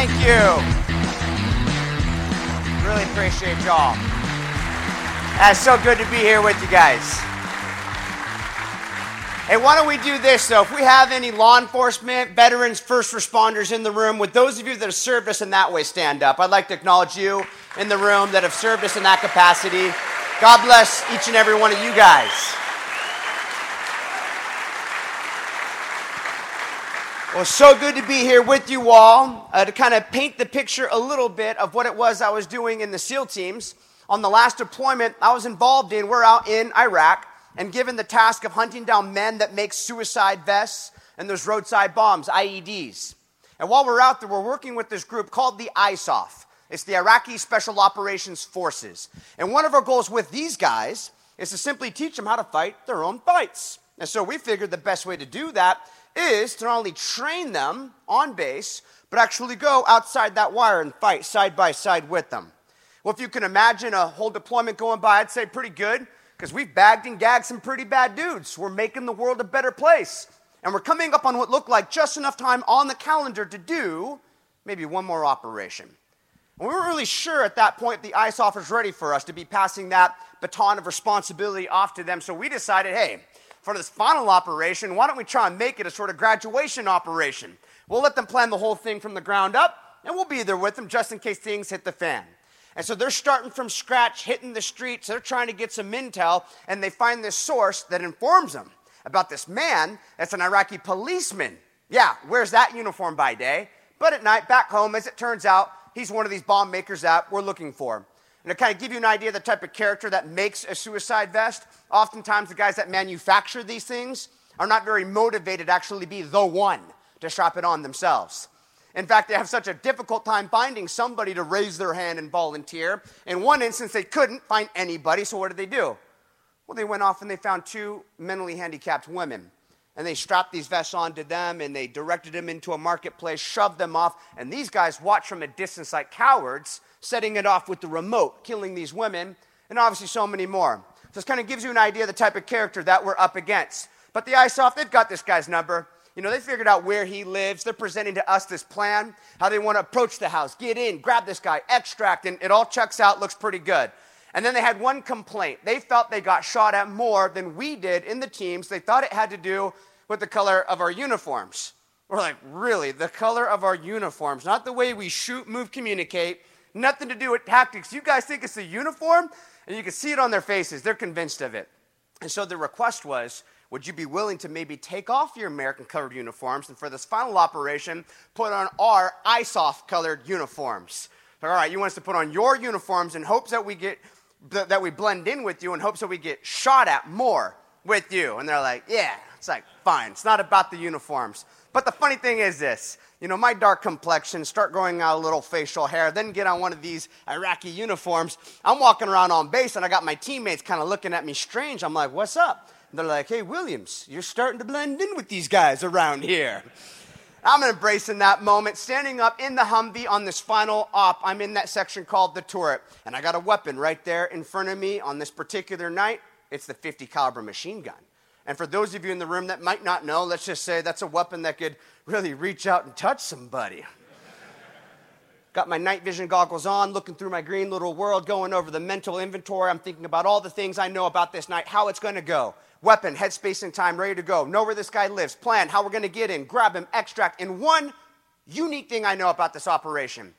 Thank you. Really appreciate y'all. It's so good to be here with you guys. Hey, why don't we do this though? If we have any law enforcement, veterans, first responders in the room, would those of you that have served us in that way stand up? I'd like to acknowledge you in the room that have served us in that capacity. God bless each and every one of you guys. Well, so good to be here with you all uh, to kind of paint the picture a little bit of what it was I was doing in the SEAL teams. On the last deployment I was involved in, we're out in Iraq and given the task of hunting down men that make suicide vests and those roadside bombs, IEDs. And while we're out there, we're working with this group called the ISOF. It's the Iraqi Special Operations Forces. And one of our goals with these guys is to simply teach them how to fight their own fights. And so we figured the best way to do that is to not only train them on base, but actually go outside that wire and fight side by side with them. Well, if you can imagine a whole deployment going by, I'd say pretty good because we've bagged and gagged some pretty bad dudes. We're making the world a better place. And we're coming up on what looked like just enough time on the calendar to do maybe one more operation. And we weren't really sure at that point the ISOF was ready for us to be passing that baton of responsibility off to them. So we decided, hey, for this final operation, why don't we try and make it a sort of graduation operation? We'll let them plan the whole thing from the ground up, and we'll be there with them just in case things hit the fan. And so they're starting from scratch, hitting the streets. They're trying to get some intel, and they find this source that informs them about this man that's an Iraqi policeman. Yeah, wears that uniform by day, but at night, back home, as it turns out, he's one of these bomb makers that we're looking for. And to kind of give you an idea of the type of character that makes a suicide vest, oftentimes the guys that manufacture these things are not very motivated to actually be the one to strap it on themselves. In fact, they have such a difficult time finding somebody to raise their hand and volunteer. In one instance, they couldn't find anybody, so what did they do? Well, they went off and they found two mentally handicapped women. And they strapped these vests onto them and they directed them into a marketplace, shoved them off. And these guys watched from a distance like cowards, setting it off with the remote, killing these women, and obviously so many more. So this kind of gives you an idea of the type of character that we're up against. But the ISOF, they've got this guy's number. You know, they figured out where he lives. They're presenting to us this plan, how they want to approach the house, get in, grab this guy, extract, and it all checks out, looks pretty good. And then they had one complaint. They felt they got shot at more than we did in the teams. They thought it had to do with the color of our uniforms. We're like, really? The color of our uniforms, not the way we shoot, move, communicate, nothing to do with tactics. You guys think it's the uniform? And you can see it on their faces. They're convinced of it. And so the request was would you be willing to maybe take off your American colored uniforms and for this final operation, put on our ISOF colored uniforms? All right, you want us to put on your uniforms in hopes that we get that we blend in with you in hopes that we get shot at more with you. And they're like, yeah, it's like, fine. It's not about the uniforms. But the funny thing is this you know, my dark complexion, start growing out a little facial hair, then get on one of these Iraqi uniforms. I'm walking around on base and I got my teammates kind of looking at me strange. I'm like, what's up? they're like, hey, Williams, you're starting to blend in with these guys around here. I'm embracing that moment, standing up in the Humvee on this final op. I'm in that section called the turret, and I got a weapon right there in front of me on this particular night. It's the 50 caliber machine gun. And for those of you in the room that might not know, let's just say that's a weapon that could really reach out and touch somebody. Got my night vision goggles on, looking through my green little world, going over the mental inventory. I'm thinking about all the things I know about this night, how it's going to go. Weapon, headspace, and time ready to go. Know where this guy lives, plan how we're going to get in, grab him, extract. And one unique thing I know about this operation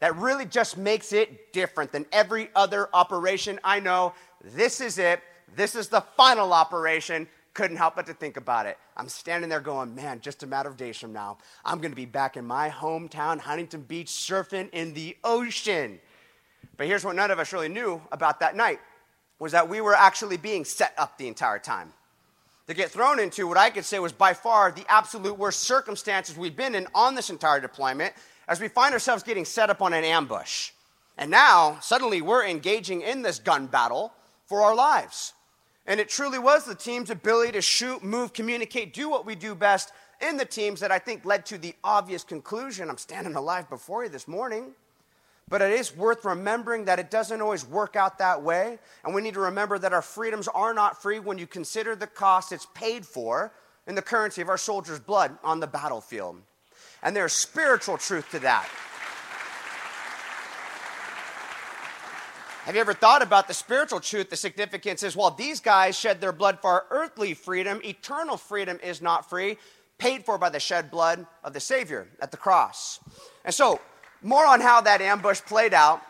that really just makes it different than every other operation I know. This is it. This is the final operation couldn't help but to think about it. I'm standing there going, man, just a matter of days from now, I'm going to be back in my hometown, Huntington Beach, surfing in the ocean. But here's what none of us really knew about that night was that we were actually being set up the entire time. To get thrown into what I could say was by far the absolute worst circumstances we've been in on this entire deployment, as we find ourselves getting set up on an ambush. And now, suddenly, we're engaging in this gun battle for our lives. And it truly was the team's ability to shoot, move, communicate, do what we do best in the teams that I think led to the obvious conclusion I'm standing alive before you this morning. But it is worth remembering that it doesn't always work out that way. And we need to remember that our freedoms are not free when you consider the cost it's paid for in the currency of our soldiers' blood on the battlefield. And there's spiritual truth to that. Have you ever thought about the spiritual truth? The significance is while these guys shed their blood for our earthly freedom, eternal freedom is not free, paid for by the shed blood of the Savior at the cross. And so, more on how that ambush played out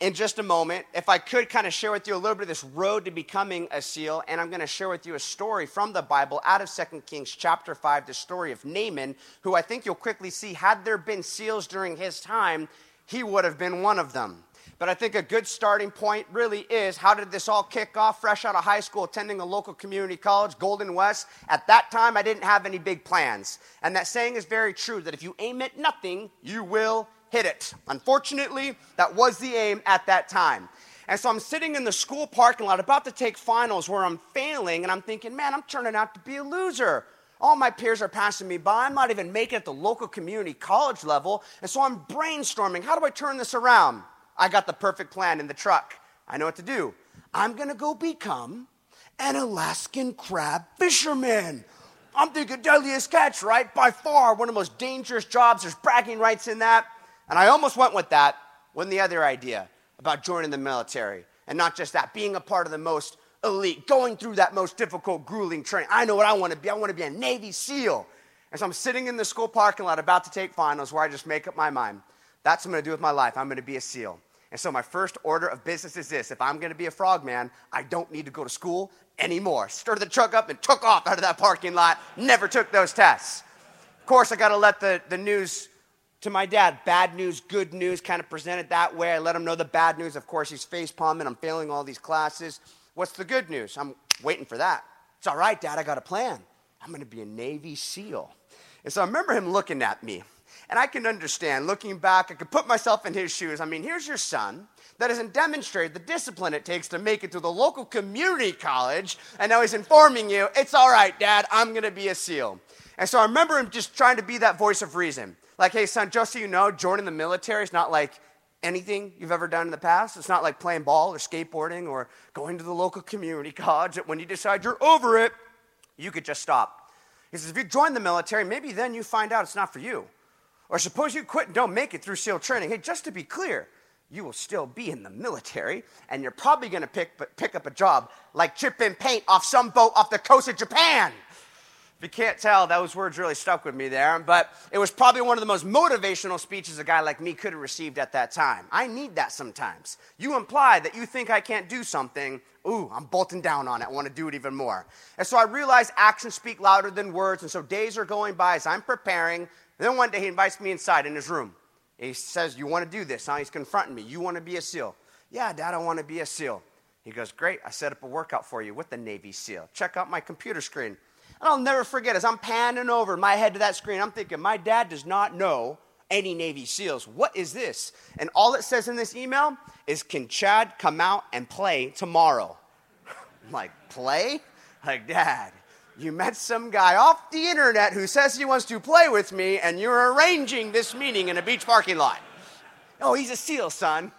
in just a moment. If I could kind of share with you a little bit of this road to becoming a seal, and I'm going to share with you a story from the Bible out of 2 Kings chapter 5, the story of Naaman, who I think you'll quickly see, had there been seals during his time, he would have been one of them. But I think a good starting point really is how did this all kick off? Fresh out of high school, attending a local community college, Golden West. At that time, I didn't have any big plans. And that saying is very true that if you aim at nothing, you will hit it. Unfortunately, that was the aim at that time. And so I'm sitting in the school parking lot about to take finals where I'm failing, and I'm thinking, man, I'm turning out to be a loser. All my peers are passing me by. I'm not even making it at the local community college level. And so I'm brainstorming how do I turn this around? I got the perfect plan in the truck. I know what to do. I'm going to go become an Alaskan crab fisherman. I'm thinking deadliest catch, right? By far, one of the most dangerous jobs. There's bragging rights in that. And I almost went with that when the other idea about joining the military. And not just that, being a part of the most elite, going through that most difficult, grueling training. I know what I want to be. I want to be a Navy SEAL. And so I'm sitting in the school parking lot about to take finals where I just make up my mind. That's what I'm going to do with my life. I'm going to be a SEAL. And so my first order of business is this if I'm going to be a frogman, I don't need to go to school anymore. Started the truck up and took off out of that parking lot. Never took those tests. Of course, I got to let the, the news to my dad. Bad news, good news, kind of presented that way. I let him know the bad news. Of course, he's face palming. I'm failing all these classes. What's the good news? I'm waiting for that. It's all right, Dad, I got a plan. I'm going to be a Navy SEAL. And so I remember him looking at me. And I can understand, looking back, I could put myself in his shoes. I mean, here's your son that hasn't demonstrated the discipline it takes to make it to the local community college, and now he's informing you, it's all right, Dad, I'm gonna be a SEAL. And so I remember him just trying to be that voice of reason. Like, hey, son, just so you know, joining the military is not like anything you've ever done in the past. It's not like playing ball or skateboarding or going to the local community college that when you decide you're over it, you could just stop. He says, if you join the military, maybe then you find out it's not for you. Or suppose you quit and don't make it through SEAL training. Hey, just to be clear, you will still be in the military, and you're probably going to pick, pick up a job like chipping paint off some boat off the coast of Japan. If you can't tell, those words really stuck with me there. But it was probably one of the most motivational speeches a guy like me could have received at that time. I need that sometimes. You imply that you think I can't do something. Ooh, I'm bolting down on it. I want to do it even more. And so I realized actions speak louder than words. And so days are going by as I'm preparing. Then one day he invites me inside in his room. He says, You want to do this? Now he's confronting me. You want to be a SEAL? Yeah, Dad, I want to be a SEAL. He goes, Great. I set up a workout for you with the Navy SEAL. Check out my computer screen. And I'll never forget as I'm panning over my head to that screen, I'm thinking, my dad does not know any Navy SEALs. What is this? And all it says in this email is, Can Chad come out and play tomorrow? I'm like, Play? Like, Dad, you met some guy off the internet who says he wants to play with me, and you're arranging this meeting in a beach parking lot. Oh, he's a SEAL, son.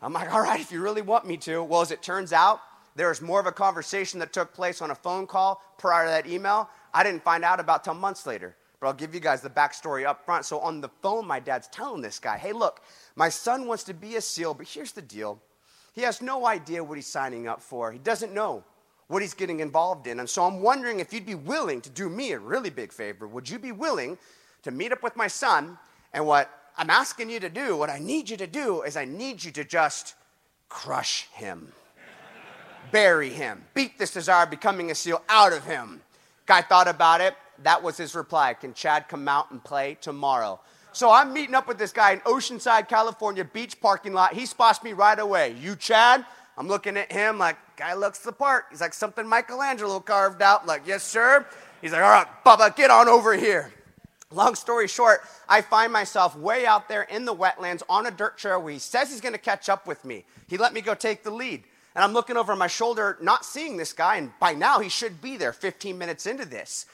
I'm like, All right, if you really want me to. Well, as it turns out, there was more of a conversation that took place on a phone call prior to that email. I didn't find out about till months later. But I'll give you guys the backstory up front. So on the phone, my dad's telling this guy, hey, look, my son wants to be a SEAL, but here's the deal. He has no idea what he's signing up for. He doesn't know what he's getting involved in. And so I'm wondering if you'd be willing to do me a really big favor. Would you be willing to meet up with my son? And what I'm asking you to do, what I need you to do, is I need you to just crush him bury him. Beat this desire of becoming a SEAL out of him. Guy thought about it. That was his reply. Can Chad come out and play tomorrow? So I'm meeting up with this guy in Oceanside, California, beach parking lot. He spots me right away. You, Chad? I'm looking at him like, guy looks the part. He's like something Michelangelo carved out. I'm like, yes, sir. He's like, all right, Bubba, get on over here. Long story short, I find myself way out there in the wetlands on a dirt trail where he says he's going to catch up with me. He let me go take the lead. And I'm looking over my shoulder, not seeing this guy, and by now he should be there 15 minutes into this.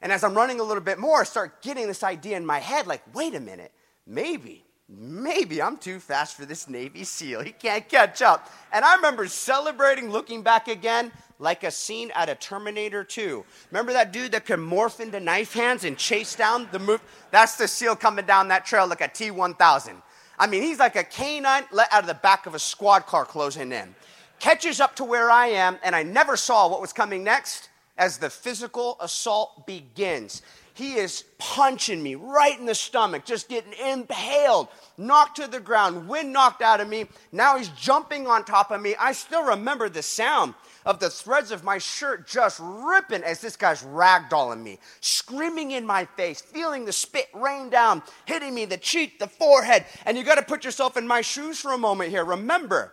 And as I'm running a little bit more, I start getting this idea in my head like, wait a minute, maybe, maybe I'm too fast for this Navy SEAL. He can't catch up. And I remember celebrating, looking back again, like a scene at a Terminator 2. Remember that dude that could morph into knife hands and chase down the move? That's the SEAL coming down that trail like a T 1000. I mean, he's like a canine let out of the back of a squad car closing in. Catches up to where I am, and I never saw what was coming next as the physical assault begins. He is punching me right in the stomach, just getting impaled, knocked to the ground, wind knocked out of me. Now he's jumping on top of me. I still remember the sound of the threads of my shirt just ripping as this guy's ragdolling me, screaming in my face, feeling the spit rain down, hitting me the cheek, the forehead. And you got to put yourself in my shoes for a moment here. Remember,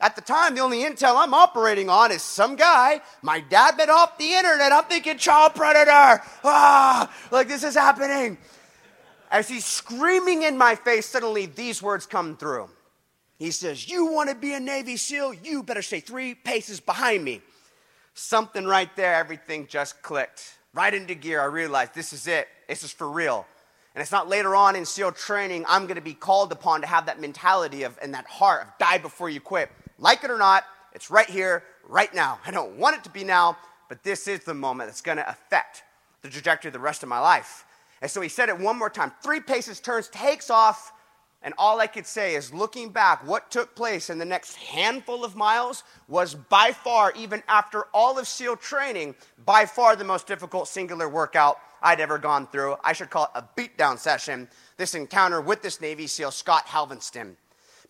at the time, the only intel I'm operating on is some guy. My dad been off the internet. I'm thinking child predator. Ah, like this is happening. As he's screaming in my face, suddenly these words come through. He says, You want to be a Navy SEAL? You better stay three paces behind me. Something right there, everything just clicked. Right into gear, I realized this is it. This is for real. And it's not later on in SEAL training I'm going to be called upon to have that mentality of and that heart of die before you quit. Like it or not, it's right here, right now. I don't want it to be now, but this is the moment that's going to affect the trajectory of the rest of my life. And so he said it one more time three paces, turns, takes off. And all I could say is looking back, what took place in the next handful of miles was by far, even after all of SEAL training, by far the most difficult singular workout I'd ever gone through. I should call it a beatdown session. This encounter with this Navy SEAL, Scott Helvenston.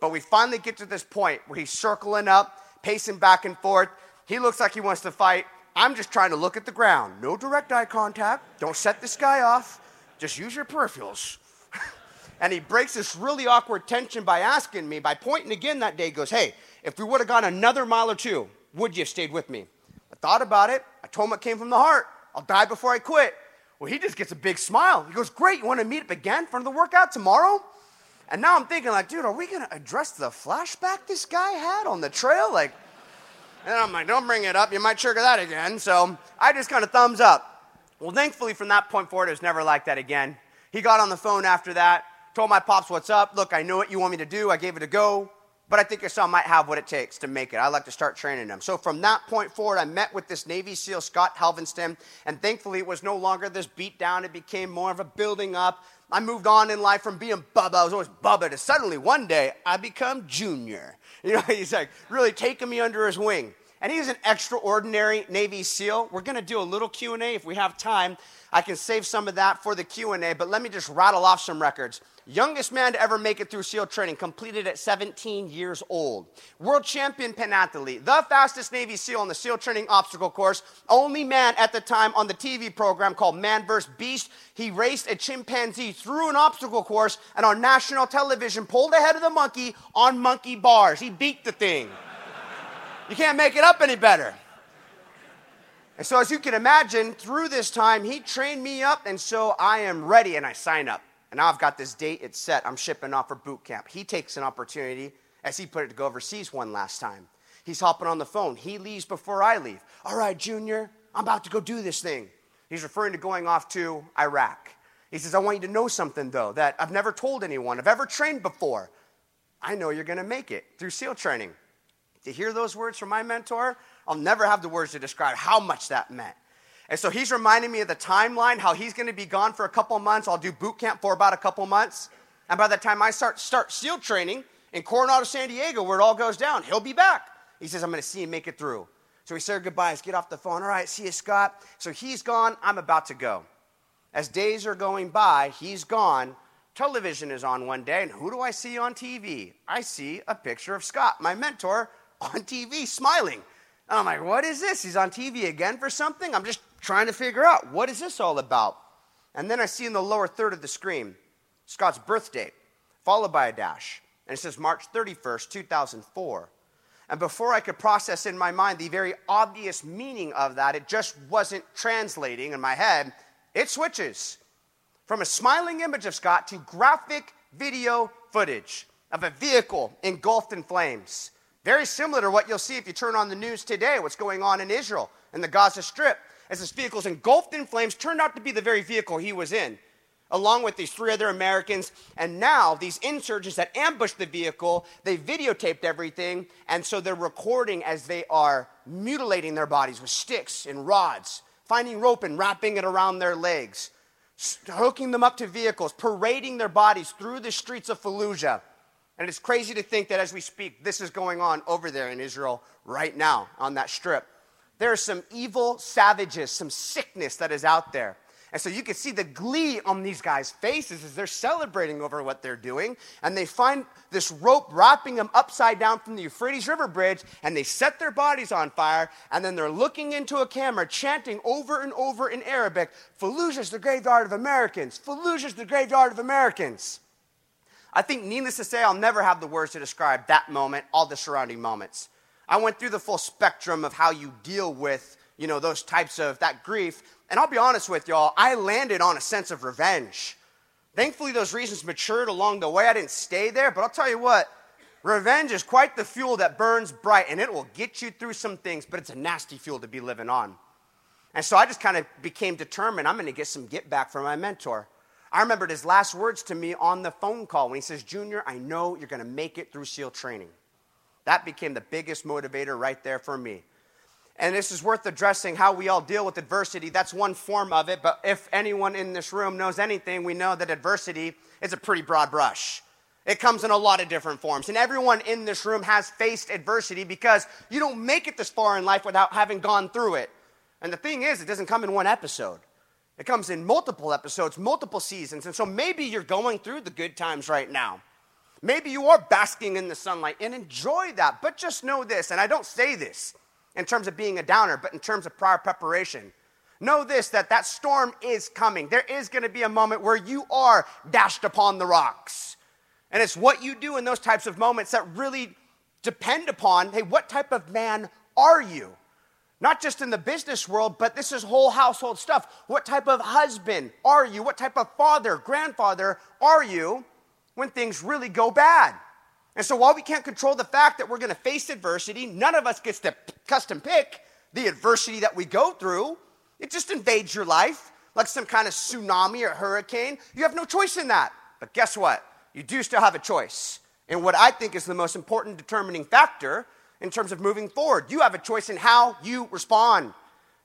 But we finally get to this point where he's circling up, pacing back and forth. He looks like he wants to fight. I'm just trying to look at the ground. No direct eye contact. Don't set this guy off. Just use your peripherals. and he breaks this really awkward tension by asking me, by pointing again that day, he goes, Hey, if we would have gone another mile or two, would you have stayed with me? I thought about it. I told him it came from the heart. I'll die before I quit. Well, he just gets a big smile. He goes, Great, you want to meet up again for the workout tomorrow? And now I'm thinking, like, dude, are we to address the flashback this guy had on the trail? Like, and I'm like, don't bring it up. You might trigger that again. So I just kind of thumbs up. Well, thankfully, from that point forward, it was never like that again. He got on the phone after that, told my pops, what's up? Look, I know what you want me to do. I gave it a go but I think your son might have what it takes to make it. I'd like to start training him. So from that point forward, I met with this Navy SEAL, Scott Helvenston, and thankfully it was no longer this beat down. It became more of a building up. I moved on in life from being Bubba, I was always Bubba, to suddenly one day I become Junior. You know, he's like really taking me under his wing. And he's an extraordinary Navy SEAL. We're going to do a little Q&A if we have time. I can save some of that for the Q&A, but let me just rattle off some records. Youngest man to ever make it through SEAL training, completed at 17 years old. World champion pentathlete, the fastest Navy SEAL on the SEAL training obstacle course. Only man at the time on the TV program called Man vs. Beast. He raced a chimpanzee through an obstacle course and on national television pulled ahead of the monkey on monkey bars. He beat the thing. You can't make it up any better. And so, as you can imagine, through this time, he trained me up, and so I am ready and I sign up. And now I've got this date, it's set. I'm shipping off for boot camp. He takes an opportunity, as he put it, to go overseas one last time. He's hopping on the phone. He leaves before I leave. All right, Junior, I'm about to go do this thing. He's referring to going off to Iraq. He says, I want you to know something, though, that I've never told anyone, I've ever trained before. I know you're going to make it through SEAL training. To hear those words from my mentor, I'll never have the words to describe how much that meant. And so he's reminding me of the timeline, how he's going to be gone for a couple months. I'll do boot camp for about a couple months. And by the time I start, start SEAL training in Coronado, San Diego, where it all goes down, he'll be back. He says, I'm going to see him make it through. So we say goodbyes, get off the phone. All right, see you, Scott. So he's gone. I'm about to go. As days are going by, he's gone. Television is on one day, and who do I see on TV? I see a picture of Scott, my mentor, on TV smiling. And I'm like, what is this? He's on TV again for something? I'm just trying to figure out what is this all about? And then I see in the lower third of the screen Scott's birth date, followed by a dash. And it says March 31st, 2004. And before I could process in my mind the very obvious meaning of that, it just wasn't translating in my head. It switches from a smiling image of Scott to graphic video footage of a vehicle engulfed in flames. Very similar to what you'll see if you turn on the news today, what's going on in Israel and the Gaza Strip as this vehicle's engulfed in flames, turned out to be the very vehicle he was in, along with these three other Americans. And now, these insurgents that ambushed the vehicle, they videotaped everything, and so they're recording as they are mutilating their bodies with sticks and rods, finding rope and wrapping it around their legs, hooking them up to vehicles, parading their bodies through the streets of Fallujah. And it's crazy to think that as we speak, this is going on over there in Israel right now on that strip. There are some evil savages, some sickness that is out there. And so you can see the glee on these guys' faces as they're celebrating over what they're doing. And they find this rope wrapping them upside down from the Euphrates River Bridge, and they set their bodies on fire. And then they're looking into a camera, chanting over and over in Arabic Fallujah's the graveyard of Americans. Fallujah's the graveyard of Americans. I think, needless to say, I'll never have the words to describe that moment, all the surrounding moments. I went through the full spectrum of how you deal with, you know, those types of that grief and I'll be honest with y'all, I landed on a sense of revenge. Thankfully, those reasons matured along the way. I didn't stay there, but I'll tell you what, revenge is quite the fuel that burns bright and it will get you through some things, but it's a nasty fuel to be living on. And so I just kind of became determined I'm going to get some get back from my mentor. I remembered his last words to me on the phone call when he says, Junior, I know you're going to make it through SEAL training. That became the biggest motivator right there for me. And this is worth addressing how we all deal with adversity. That's one form of it. But if anyone in this room knows anything, we know that adversity is a pretty broad brush. It comes in a lot of different forms. And everyone in this room has faced adversity because you don't make it this far in life without having gone through it. And the thing is, it doesn't come in one episode. It comes in multiple episodes, multiple seasons. And so maybe you're going through the good times right now. Maybe you are basking in the sunlight and enjoy that. But just know this, and I don't say this in terms of being a downer, but in terms of prior preparation. Know this that that storm is coming. There is going to be a moment where you are dashed upon the rocks. And it's what you do in those types of moments that really depend upon hey, what type of man are you? Not just in the business world, but this is whole household stuff. What type of husband are you? What type of father, grandfather are you when things really go bad? And so while we can't control the fact that we're going to face adversity, none of us gets to custom pick the adversity that we go through. It just invades your life like some kind of tsunami or hurricane. You have no choice in that. But guess what? You do still have a choice. And what I think is the most important determining factor in terms of moving forward, you have a choice in how you respond.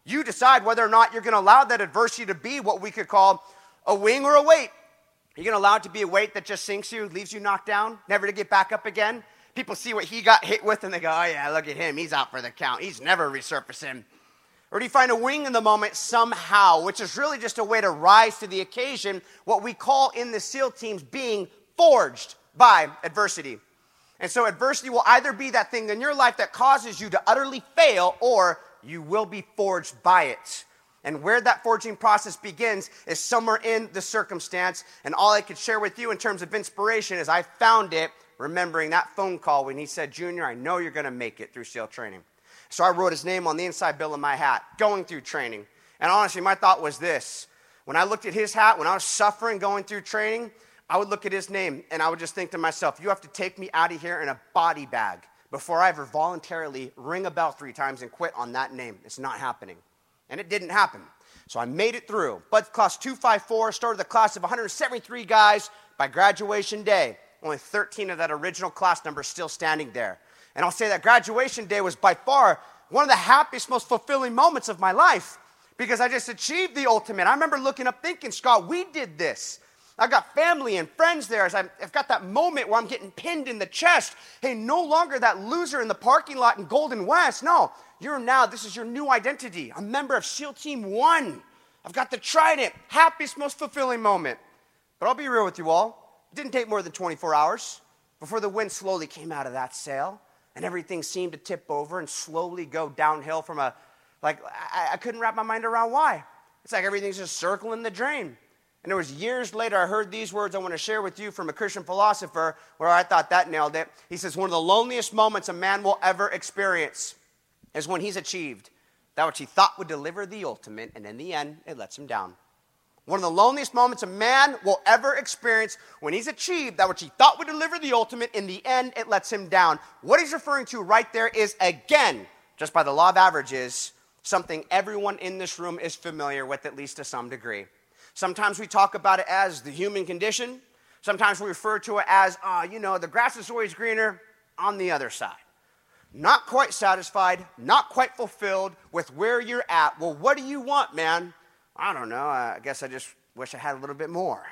You decide whether or not you're going to allow that adversity to be what we could call a wing or a weight. Are you going to allow it to be a weight that just sinks you, leaves you knocked down, never to get back up again? People see what he got hit with and they go, oh, yeah, look at him. He's out for the count. He's never resurfacing. Or do you find a wing in the moment somehow, which is really just a way to rise to the occasion, what we call in the SEAL teams being forged by adversity? And so, adversity will either be that thing in your life that causes you to utterly fail, or you will be forged by it. And where that forging process begins is somewhere in the circumstance. And all I could share with you in terms of inspiration is I found it remembering that phone call when he said, Junior, I know you're going to make it through SEAL training. So I wrote his name on the inside bill of my hat, going through training. And honestly, my thought was this when I looked at his hat, when I was suffering going through training, I would look at his name and I would just think to myself, you have to take me out of here in a body bag before I ever voluntarily ring a bell three times and quit on that name. It's not happening. And it didn't happen. So I made it through. Bud class 254 started the class of 173 guys by graduation day. Only 13 of that original class number still standing there. And I'll say that graduation day was by far one of the happiest, most fulfilling moments of my life because I just achieved the ultimate. I remember looking up thinking, Scott, we did this. I've got family and friends there. As I've got that moment where I'm getting pinned in the chest. Hey, no longer that loser in the parking lot in Golden West. No, you're now, this is your new identity, a member of SEAL Team One. I've got the trident, happiest, most fulfilling moment. But I'll be real with you all. It didn't take more than 24 hours before the wind slowly came out of that sail and everything seemed to tip over and slowly go downhill from a, like, I, I couldn't wrap my mind around why. It's like everything's just circling the drain. And it was years later I heard these words I want to share with you from a Christian philosopher where I thought that nailed it. He says, One of the loneliest moments a man will ever experience is when he's achieved that which he thought would deliver the ultimate, and in the end, it lets him down. One of the loneliest moments a man will ever experience when he's achieved that which he thought would deliver the ultimate, in the end, it lets him down. What he's referring to right there is, again, just by the law of averages, something everyone in this room is familiar with, at least to some degree. Sometimes we talk about it as the human condition. Sometimes we refer to it as, uh, you know, the grass is always greener on the other side. Not quite satisfied, not quite fulfilled with where you're at. Well, what do you want, man? I don't know. I guess I just wish I had a little bit more.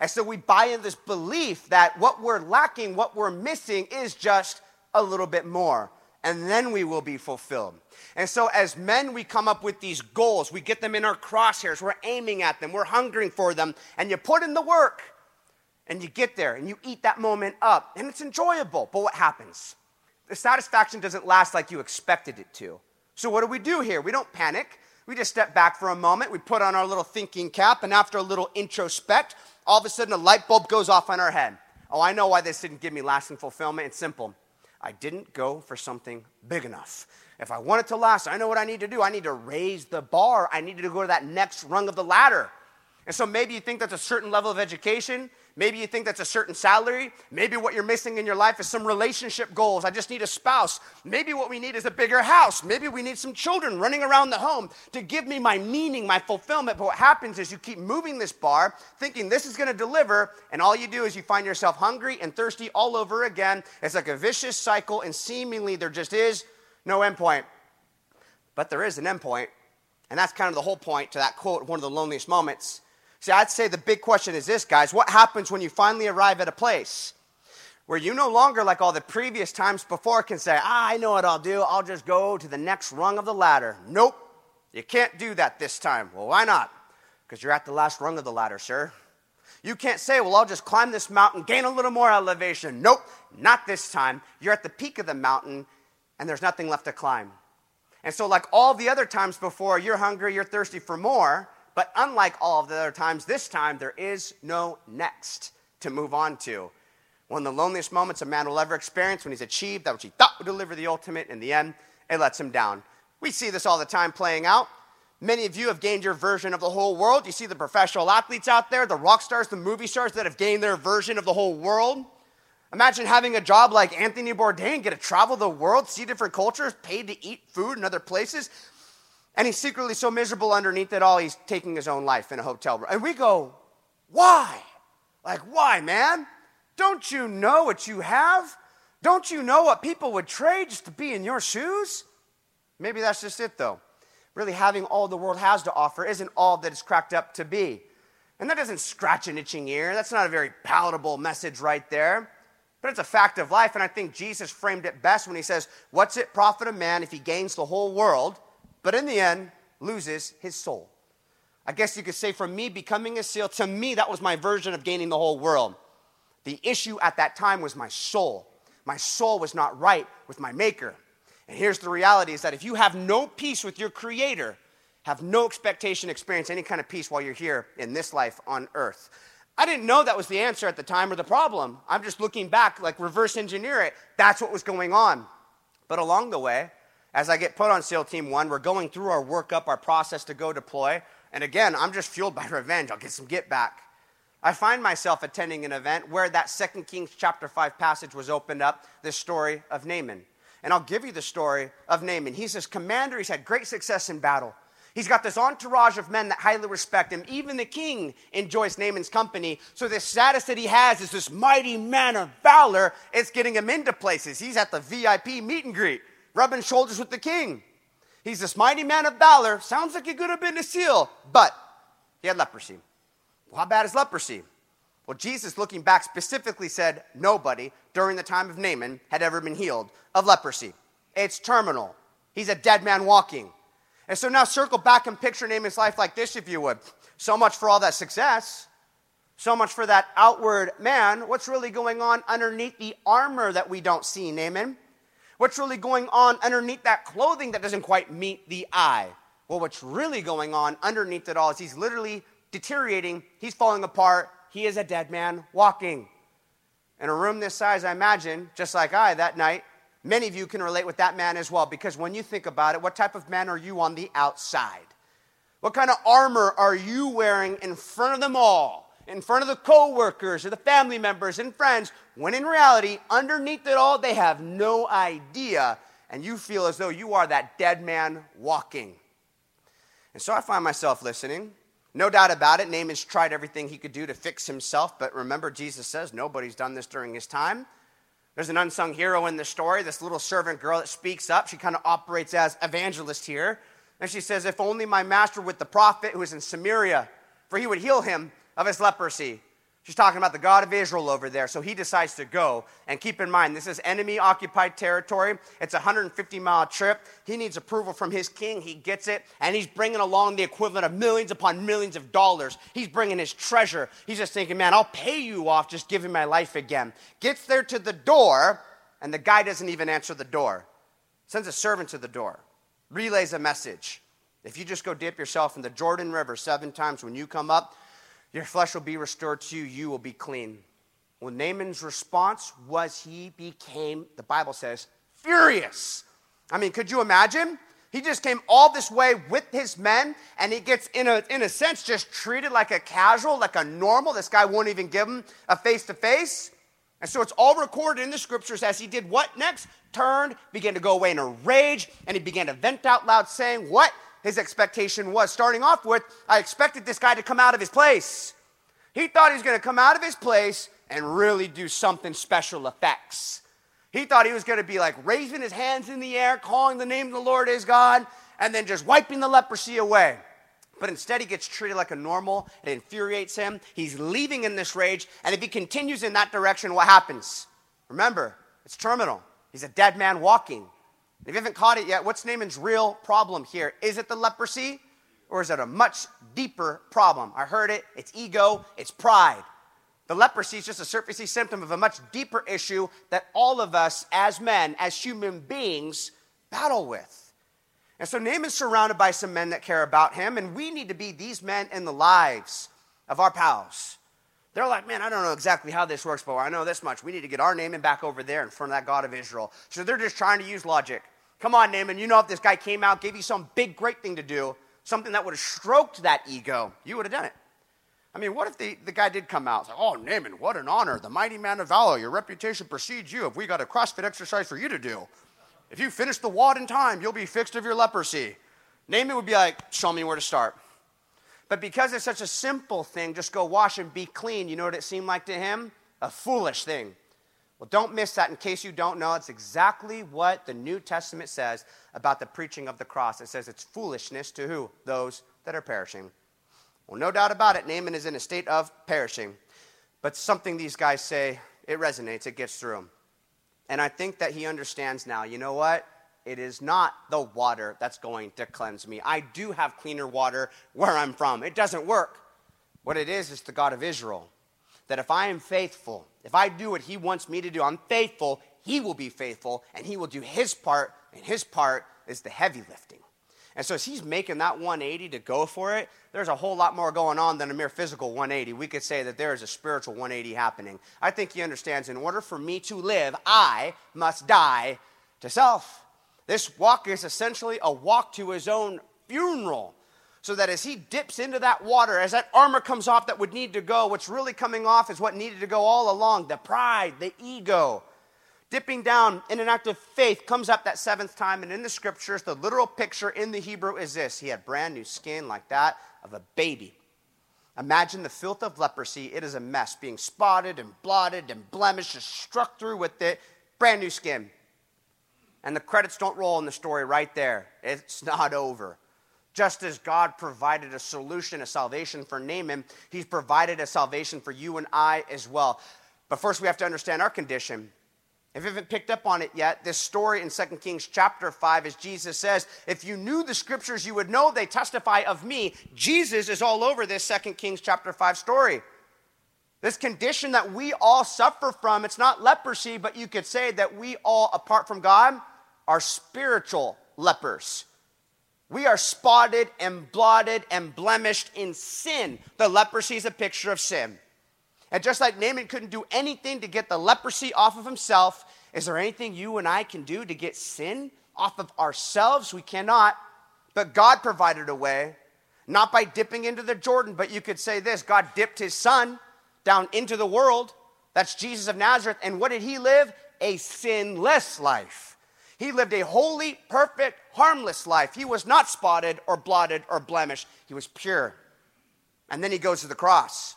And so we buy in this belief that what we're lacking, what we're missing, is just a little bit more. And then we will be fulfilled. And so, as men, we come up with these goals. We get them in our crosshairs. We're aiming at them. We're hungering for them. And you put in the work and you get there and you eat that moment up. And it's enjoyable. But what happens? The satisfaction doesn't last like you expected it to. So, what do we do here? We don't panic. We just step back for a moment. We put on our little thinking cap. And after a little introspect, all of a sudden a light bulb goes off on our head. Oh, I know why this didn't give me lasting fulfillment. It's simple. I didn't go for something big enough. If I want it to last, I know what I need to do. I need to raise the bar. I need to go to that next rung of the ladder. And so maybe you think that's a certain level of education. Maybe you think that's a certain salary. Maybe what you're missing in your life is some relationship goals. I just need a spouse. Maybe what we need is a bigger house. Maybe we need some children running around the home to give me my meaning, my fulfillment. But what happens is you keep moving this bar, thinking this is going to deliver, and all you do is you find yourself hungry and thirsty all over again. It's like a vicious cycle, and seemingly there just is no endpoint. But there is an endpoint, and that's kind of the whole point to that quote, one of the loneliest moments. See, I'd say the big question is this, guys what happens when you finally arrive at a place where you no longer, like all the previous times before, can say, ah, I know what I'll do. I'll just go to the next rung of the ladder. Nope, you can't do that this time. Well, why not? Because you're at the last rung of the ladder, sir. You can't say, well, I'll just climb this mountain, gain a little more elevation. Nope, not this time. You're at the peak of the mountain, and there's nothing left to climb. And so, like all the other times before, you're hungry, you're thirsty for more. But unlike all of the other times, this time there is no next to move on to. One of the loneliest moments a man will ever experience when he's achieved that which he thought would deliver the ultimate, in the end, it lets him down. We see this all the time playing out. Many of you have gained your version of the whole world. You see the professional athletes out there, the rock stars, the movie stars that have gained their version of the whole world. Imagine having a job like Anthony Bourdain, get to travel the world, see different cultures, paid to eat food in other places. And he's secretly so miserable underneath it all, he's taking his own life in a hotel room. And we go, why? Like, why, man? Don't you know what you have? Don't you know what people would trade just to be in your shoes? Maybe that's just it, though. Really, having all the world has to offer isn't all that it's cracked up to be. And that doesn't scratch an itching ear. That's not a very palatable message right there. But it's a fact of life, and I think Jesus framed it best when he says, What's it profit a man if he gains the whole world but in the end, loses his soul. I guess you could say for me becoming a SEAL, to me, that was my version of gaining the whole world. The issue at that time was my soul. My soul was not right with my maker. And here's the reality is that if you have no peace with your creator, have no expectation experience any kind of peace while you're here in this life on earth. I didn't know that was the answer at the time or the problem. I'm just looking back, like reverse engineer it. That's what was going on. But along the way, as I get put on SEAL Team 1, we're going through our workup, our process to go deploy. And again, I'm just fueled by revenge. I'll get some get back. I find myself attending an event where that 2 Kings chapter 5 passage was opened up, this story of Naaman. And I'll give you the story of Naaman. He's this commander, he's had great success in battle. He's got this entourage of men that highly respect him. Even the king enjoys Naaman's company. So, this status that he has is this mighty man of valor. It's getting him into places. He's at the VIP meet and greet rubbing shoulders with the king. He's this mighty man of valor. Sounds like he could have been a seal, but he had leprosy. Well, how bad is leprosy? Well, Jesus, looking back, specifically said nobody during the time of Naaman had ever been healed of leprosy. It's terminal. He's a dead man walking. And so now circle back and picture Naaman's life like this, if you would. So much for all that success. So much for that outward man. What's really going on underneath the armor that we don't see, Naaman? What's really going on underneath that clothing that doesn't quite meet the eye? Well, what's really going on underneath it all is he's literally deteriorating, he's falling apart, he is a dead man walking. In a room this size, I imagine, just like I that night, many of you can relate with that man as well, because when you think about it, what type of man are you on the outside? What kind of armor are you wearing in front of them all? in front of the coworkers or the family members and friends, when in reality, underneath it all, they have no idea, and you feel as though you are that dead man walking. And so I find myself listening. No doubt about it, Naaman's tried everything he could do to fix himself, but remember, Jesus says nobody's done this during his time. There's an unsung hero in the story, this little servant girl that speaks up. She kind of operates as evangelist here. And she says, If only my master with the prophet who is in Samaria, for he would heal him of his leprosy. She's talking about the God of Israel over there. So he decides to go. And keep in mind, this is enemy occupied territory. It's a 150 mile trip. He needs approval from his king. He gets it. And he's bringing along the equivalent of millions upon millions of dollars. He's bringing his treasure. He's just thinking, man, I'll pay you off just giving my life again. Gets there to the door, and the guy doesn't even answer the door. Sends a servant to the door, relays a message. If you just go dip yourself in the Jordan River seven times when you come up, your flesh will be restored to you, you will be clean. Well, Naaman's response was he became, the Bible says, furious. I mean, could you imagine? He just came all this way with his men, and he gets, in a, in a sense, just treated like a casual, like a normal. This guy won't even give him a face to face. And so it's all recorded in the scriptures as he did what next? Turned, began to go away in a rage, and he began to vent out loud, saying, What? His expectation was. Starting off with, I expected this guy to come out of his place. He thought he was going to come out of his place and really do something special effects. He thought he was going to be like raising his hands in the air, calling the name of the Lord his God, and then just wiping the leprosy away. But instead, he gets treated like a normal. It infuriates him. He's leaving in this rage. And if he continues in that direction, what happens? Remember, it's terminal. He's a dead man walking. If you haven't caught it yet, what's Naaman's real problem here? Is it the leprosy or is it a much deeper problem? I heard it. It's ego, it's pride. The leprosy is just a surfacey symptom of a much deeper issue that all of us as men, as human beings, battle with. And so Naaman's surrounded by some men that care about him, and we need to be these men in the lives of our pals. They're like, man, I don't know exactly how this works, but I know this much. We need to get our Naaman back over there in front of that God of Israel. So they're just trying to use logic. Come on, Naaman, you know if this guy came out, gave you some big, great thing to do, something that would have stroked that ego, you would have done it. I mean, what if the, the guy did come out? Like, oh, Naaman, what an honor. The mighty man of valor. Your reputation precedes you. If we got a CrossFit exercise for you to do, if you finish the WOD in time, you'll be fixed of your leprosy. Naaman would be like, show me where to start. But because it's such a simple thing, just go wash and be clean, you know what it seemed like to him? A foolish thing. Well, don't miss that. In case you don't know, it's exactly what the New Testament says about the preaching of the cross. It says it's foolishness to who? Those that are perishing. Well, no doubt about it, Naaman is in a state of perishing. But something these guys say, it resonates, it gets through. And I think that he understands now, you know what? It is not the water that's going to cleanse me. I do have cleaner water where I'm from. It doesn't work. What it is, is the God of Israel that if I am faithful, if I do what He wants me to do, I'm faithful, He will be faithful, and He will do His part, and His part is the heavy lifting. And so as he's making that 180 to go for it, there's a whole lot more going on than a mere physical 180. We could say that there is a spiritual 180 happening. I think he understands in order for me to live, I must die to self. This walk is essentially a walk to his own funeral so that as he dips into that water, as that armor comes off that would need to go, what's really coming off is what needed to go all along the pride, the ego. Dipping down in an act of faith comes up that seventh time, and in the scriptures, the literal picture in the Hebrew is this He had brand new skin like that of a baby. Imagine the filth of leprosy. It is a mess, being spotted and blotted and blemished, just struck through with it. Brand new skin. And the credits don't roll in the story right there. It's not over. Just as God provided a solution, a salvation for Naaman, He's provided a salvation for you and I as well. But first, we have to understand our condition. If you haven't picked up on it yet, this story in 2 Kings chapter 5, as Jesus says, if you knew the scriptures, you would know they testify of me. Jesus is all over this 2 Kings chapter 5 story. This condition that we all suffer from, it's not leprosy, but you could say that we all, apart from God, are spiritual lepers. We are spotted and blotted and blemished in sin. The leprosy is a picture of sin. And just like Naaman couldn't do anything to get the leprosy off of himself, is there anything you and I can do to get sin off of ourselves? We cannot. But God provided a way, not by dipping into the Jordan, but you could say this God dipped his son down into the world. That's Jesus of Nazareth. And what did he live? A sinless life. He lived a holy, perfect, harmless life. He was not spotted or blotted or blemished. He was pure. And then he goes to the cross.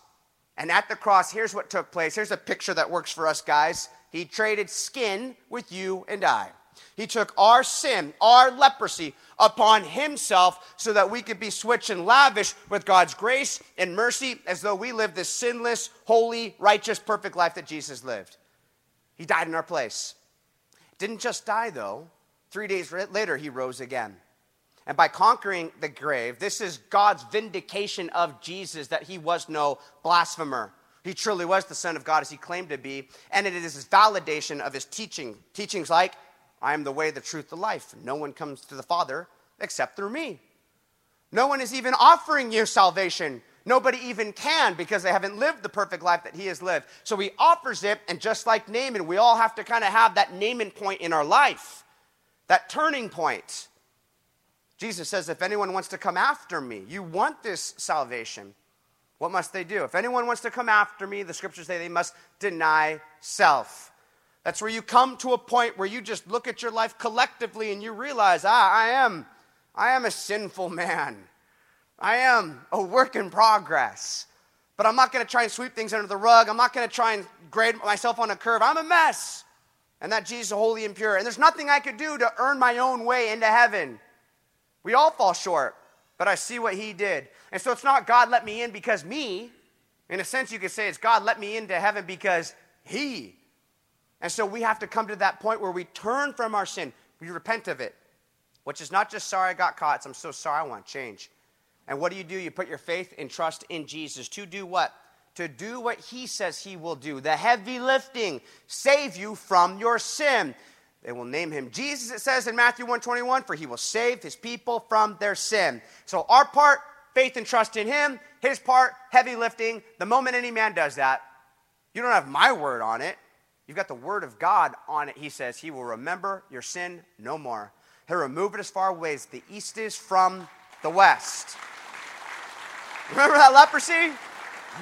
And at the cross, here's what took place. Here's a picture that works for us guys. He traded skin with you and I. He took our sin, our leprosy, upon himself so that we could be switched and lavish with God's grace and mercy as though we lived this sinless, holy, righteous, perfect life that Jesus lived. He died in our place. Didn't just die, though. Three days later, he rose again. And by conquering the grave, this is God's vindication of Jesus that he was no blasphemer. He truly was the Son of God as he claimed to be. And it is his validation of his teaching. Teachings like, I am the way, the truth, the life. No one comes to the Father except through me. No one is even offering you salvation. Nobody even can because they haven't lived the perfect life that he has lived. So he offers it, and just like Naaman, we all have to kind of have that Naaman point in our life, that turning point. Jesus says, If anyone wants to come after me, you want this salvation, what must they do? If anyone wants to come after me, the scriptures say they must deny self. That's where you come to a point where you just look at your life collectively and you realize, ah, I am, I am a sinful man. I am a work in progress. But I'm not going to try and sweep things under the rug. I'm not going to try and grade myself on a curve. I'm a mess. And that Jesus is holy and pure. And there's nothing I could do to earn my own way into heaven. We all fall short, but I see what he did. And so it's not God let me in because me. In a sense, you could say it's God let me into heaven because he and so we have to come to that point where we turn from our sin, we repent of it, which is not just sorry I got caught, it's I'm so sorry, I want change. And what do you do? You put your faith and trust in Jesus to do what? To do what he says he will do. The heavy lifting, save you from your sin. They will name him Jesus, it says in Matthew 121, for he will save his people from their sin. So our part, faith and trust in him. His part, heavy lifting. The moment any man does that, you don't have my word on it. You've got the word of God on it. He says, He will remember your sin no more. He'll remove it as far away as the east is from the west. Remember that leprosy?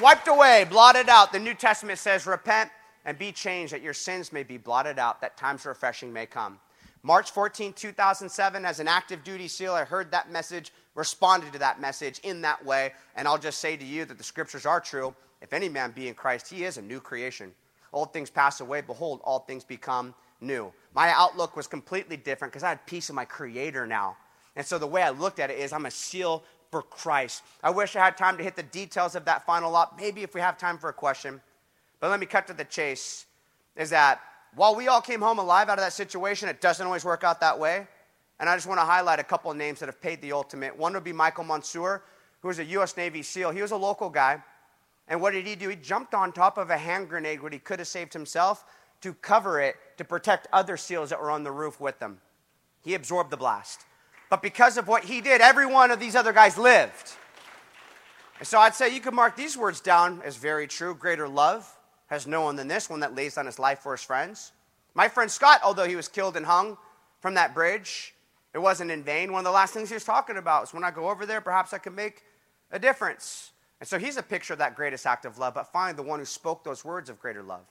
Wiped away, blotted out. The New Testament says, Repent and be changed, that your sins may be blotted out, that times refreshing may come. March 14, 2007, as an active duty SEAL, I heard that message, responded to that message in that way, and I'll just say to you that the scriptures are true. If any man be in Christ, he is a new creation. Old things pass away. Behold, all things become new. My outlook was completely different because I had peace in my Creator now. And so the way I looked at it is I'm a seal for Christ. I wish I had time to hit the details of that final lot. Maybe if we have time for a question. But let me cut to the chase is that while we all came home alive out of that situation, it doesn't always work out that way. And I just want to highlight a couple of names that have paid the ultimate. One would be Michael Monsoor, who was a U.S. Navy SEAL. He was a local guy. And what did he do? He jumped on top of a hand grenade when he could have saved himself to cover it to protect other SEALs that were on the roof with them. He absorbed the blast. But because of what he did, every one of these other guys lived. And so I'd say you could mark these words down as very true. Greater love has no one than this, one that lays down his life for his friends. My friend Scott, although he was killed and hung from that bridge, it wasn't in vain. One of the last things he was talking about was when I go over there, perhaps I can make a difference. And so he's a picture of that greatest act of love, but finally, the one who spoke those words of greater love.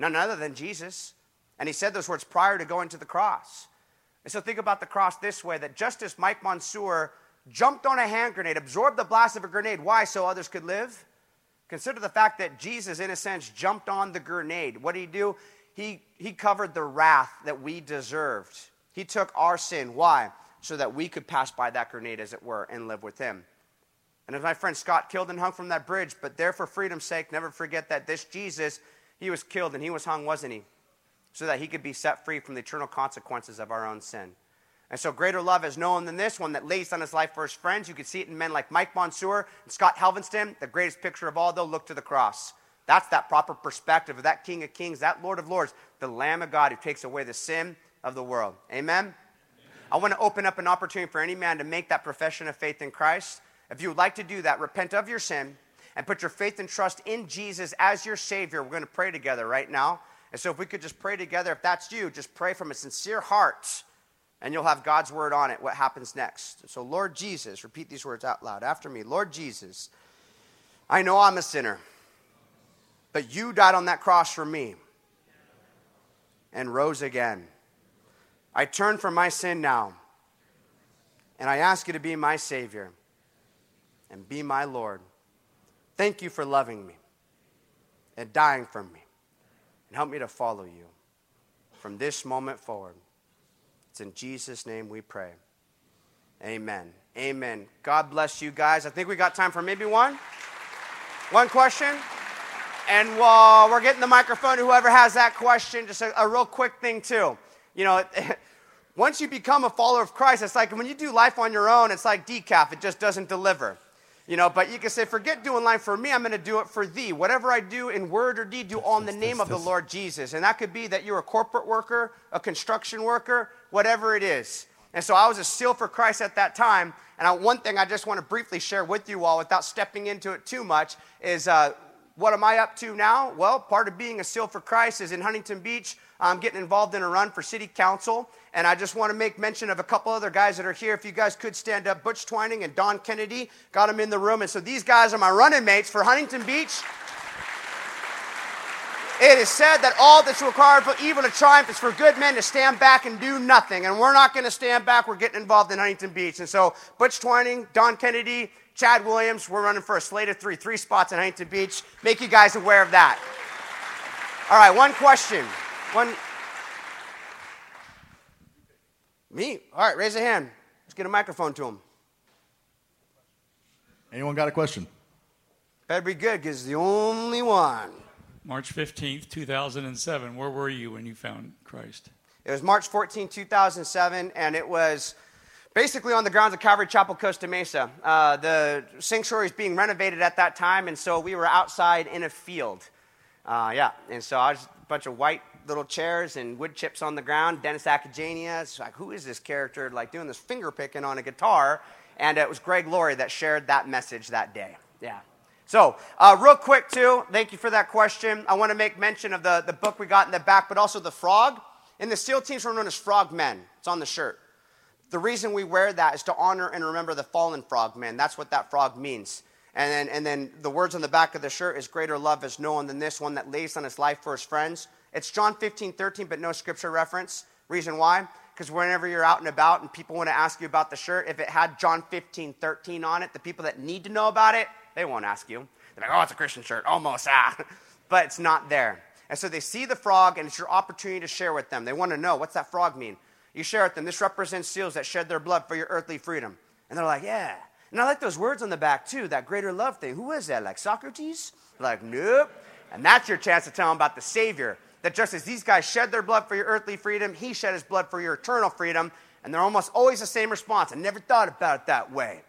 None other than Jesus. And he said those words prior to going to the cross. And so think about the cross this way that just as Mike Monsoor jumped on a hand grenade, absorbed the blast of a grenade, why? So others could live? Consider the fact that Jesus, in a sense, jumped on the grenade. What did he do? He, he covered the wrath that we deserved. He took our sin. Why? So that we could pass by that grenade, as it were, and live with him. And as my friend Scott killed and hung from that bridge, but there for freedom's sake, never forget that this Jesus, he was killed and he was hung, wasn't he? So that he could be set free from the eternal consequences of our own sin. And so greater love is known than this one that lays down his life for his friends. You can see it in men like Mike Monsoor and Scott Helvenston. The greatest picture of all, they'll look to the cross. That's that proper perspective of that King of Kings, that Lord of Lords, the Lamb of God who takes away the sin of the world. Amen? Amen. I want to open up an opportunity for any man to make that profession of faith in Christ. If you would like to do that, repent of your sin and put your faith and trust in Jesus as your Savior. We're going to pray together right now. And so, if we could just pray together, if that's you, just pray from a sincere heart, and you'll have God's word on it, what happens next. So, Lord Jesus, repeat these words out loud after me. Lord Jesus, I know I'm a sinner, but you died on that cross for me and rose again. I turn from my sin now, and I ask you to be my Savior and be my Lord. Thank you for loving me and dying for me. And help me to follow you from this moment forward. It's in Jesus' name we pray. Amen. Amen. God bless you guys. I think we got time for maybe one. One question. And while we're getting the microphone, to whoever has that question, just a, a real quick thing, too. You know, once you become a follower of Christ, it's like when you do life on your own, it's like decaf, it just doesn't deliver. You know, but you can say, forget doing life for me, I'm going to do it for thee. Whatever I do in word or deed, do all in the name of the Lord Jesus. And that could be that you're a corporate worker, a construction worker, whatever it is. And so I was a seal for Christ at that time. And I, one thing I just want to briefly share with you all without stepping into it too much is uh, what am I up to now? Well, part of being a seal for Christ is in Huntington Beach. I'm getting involved in a run for city council. And I just want to make mention of a couple other guys that are here. If you guys could stand up, Butch Twining and Don Kennedy, got them in the room. And so these guys are my running mates for Huntington Beach. It is said that all that's required for evil to triumph is for good men to stand back and do nothing. And we're not going to stand back. We're getting involved in Huntington Beach. And so Butch Twining, Don Kennedy, Chad Williams, we're running for a slate of three, three spots in Huntington Beach. Make you guys aware of that. All right, one question. One. Me? All right, raise a hand. Let's get a microphone to him. Anyone got a question? Better be good because the only one. March 15th, 2007. Where were you when you found Christ? It was March 14, 2007, and it was basically on the grounds of Calvary Chapel, Costa Mesa. Uh, the sanctuary is being renovated at that time, and so we were outside in a field. Uh, yeah, and so I was a bunch of white little chairs and wood chips on the ground. Dennis Agajanian. It's like, who is this character like doing this finger picking on a guitar? And it was Greg Laurie that shared that message that day. Yeah. So, uh, real quick, too, thank you for that question. I want to make mention of the, the book we got in the back, but also the frog. In the SEAL teams, we're known as frog men. It's on the shirt. The reason we wear that is to honor and remember the fallen frog man. That's what that frog means. And then, and then the words on the back of the shirt is greater love is no one than this one that lays on his life for his friends. It's John 15, 13, but no scripture reference. Reason why? Because whenever you're out and about and people want to ask you about the shirt, if it had John 15, 13 on it, the people that need to know about it, they won't ask you. They're like, oh, it's a Christian shirt, almost, ah. but it's not there. And so they see the frog, and it's your opportunity to share with them. They want to know, what's that frog mean? You share with them, this represents seals that shed their blood for your earthly freedom. And they're like, yeah. And I like those words on the back, too, that greater love thing. Who is that? Like Socrates? Like, nope. And that's your chance to tell them about the Savior. That just as these guys shed their blood for your earthly freedom, he shed his blood for your eternal freedom. And they're almost always the same response. I never thought about it that way.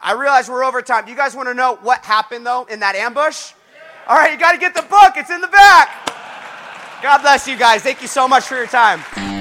I realize we're over time. You guys want to know what happened, though, in that ambush? All right, you got to get the book. It's in the back. God bless you guys. Thank you so much for your time.